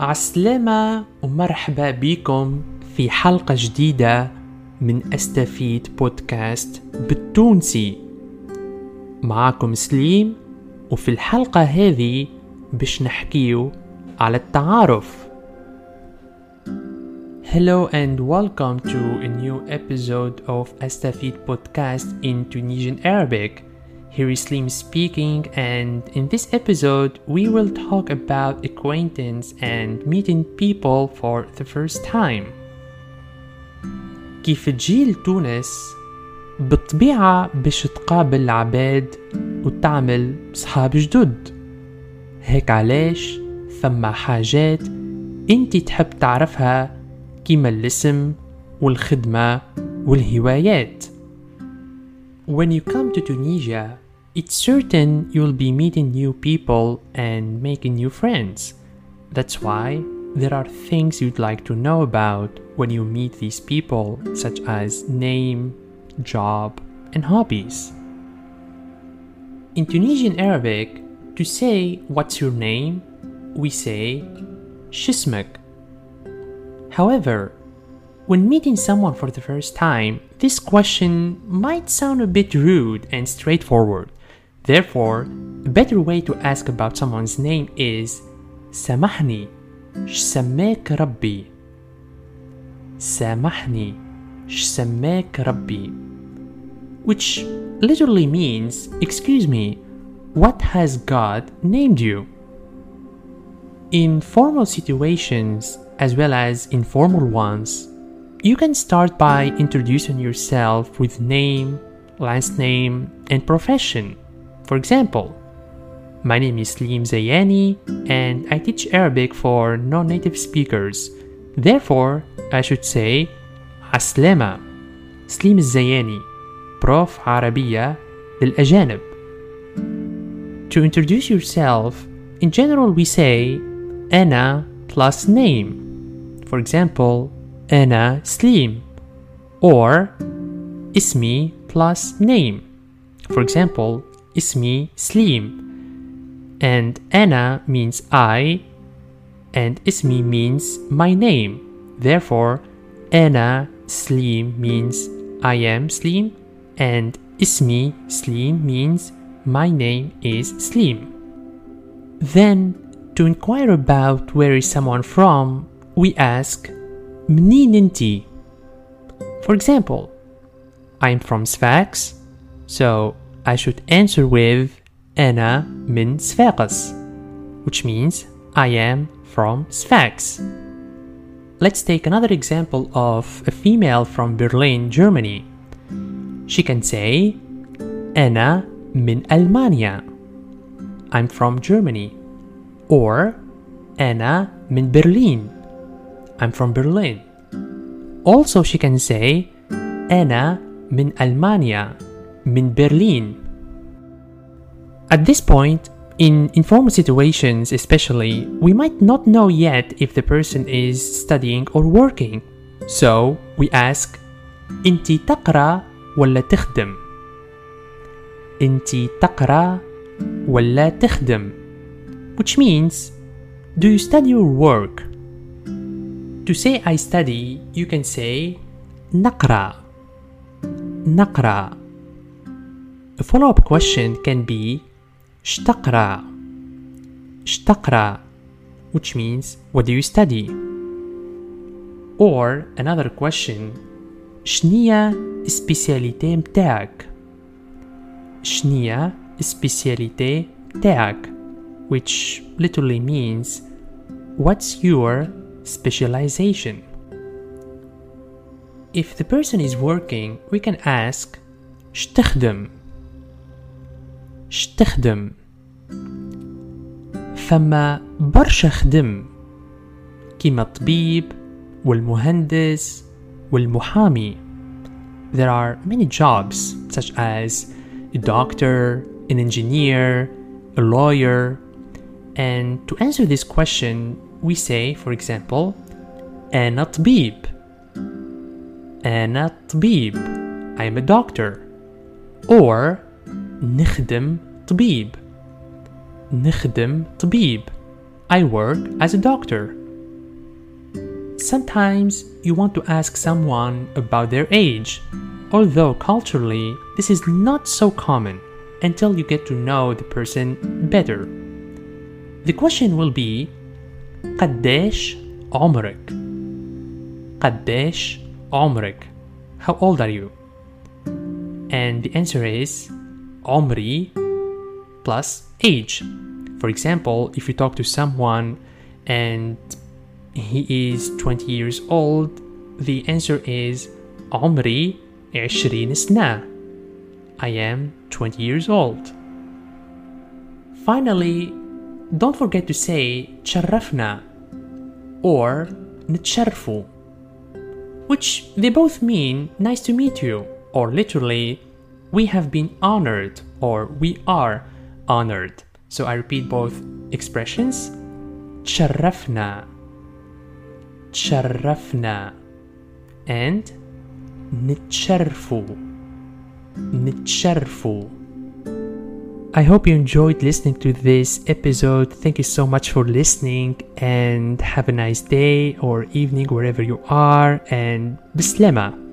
عسلامة ومرحبا بكم في حلقة جديدة من أستفيد بودكاست بالتونسي معاكم سليم وفي الحلقة هذه باش نحكيو على التعارف Hello and welcome to a new episode of Astafid podcast in Tunisian Arabic. Here is Slim speaking, and in this episode, we will talk about acquaintance and meeting people for the first time. كيف تجي لتونس بالطبيعة باش تقابل العباد وتعمل صحاب جدد. هيك علاش؟ ثم حاجات انت تحب تعرفها كيما الاسم والخدمة والهوايات. When you come to Tunisia, it's certain you'll be meeting new people and making new friends. That's why there are things you'd like to know about when you meet these people, such as name, job, and hobbies. In Tunisian Arabic, to say what's your name, we say shismak. However, when meeting someone for the first time, this question might sound a bit rude and straightforward. Therefore, a better way to ask about someone's name is سامحني شسماك ربي سامحني شسماك ربي which literally means excuse me what has God named you in formal situations as well as informal ones you can start by introducing yourself with name, last name, and profession. For example, my name is Slim Zayani and I teach Arabic for non native speakers. Therefore, I should say Aslema, Slim Zayani, Prof Arabiya للأجانب. To introduce yourself, in general we say Anna plus name. For example, أنا سليم or اسمي plus name for example اسمي سليم and أنا means I and اسمي means my name therefore أنا سليم means I am Slim and اسمي Slim means my name is Slim then to inquire about where is someone from we ask منين انتي? For example, I'm from Sfax, so I should answer with أنا من Sfax, which means I am from Sfax. Let's take another example of a female from Berlin, Germany. She can say أنا من ألمانيا. I'm from Germany. Or أنا من برلين. I'm from Berlin. Also, she can say أنا من ألمانيا من برلين. At this point, in informal situations especially, we might not know yet if the person is studying or working. So, we ask أنتي تقرأ ولا تخدم؟ أنتي تقرأ ولا تخدم؟ Which means, do you study or work? To say I study, you can say نقرأ نقرأ A follow-up question can be اشتقرأ اشتقرأ which means what do you study? Or another question شنية سبيسياليتي متاعك؟ شنية سبيسياليتي متاعك which literally means what's your specialization. If the person is working, we can ask اشتخدم اشتخدم فما برشا خدم كيما الطبيب والمهندس والمحامي There are many jobs such as a doctor, an engineer, a lawyer. And to answer this question, we say, for example, أنا طبيب. أنا طبيب. I am a doctor. Or نخدم طبيب. نخدم طبيب. I work as a doctor. sometimes you want to ask someone about their age, although culturally this is not so common until you get to know the person better. The question will be قديش عمرك؟ قديش عمرك? How old are you? And the answer is عمري plus age. For example, if you talk to someone and he is 20 years old, the answer is عمري 20 سنة. I am 20 years old. Finally, don't forget to say تشرفنا or نتشرفوا which they both mean nice to meet you or literally we have been honored or we are honored. So I repeat both expressions. تشرفنا تشرفنا and نتشرفوا نتشرفوا I hope you enjoyed listening to this episode. Thank you so much for listening and have a nice day or evening wherever you are and bislema.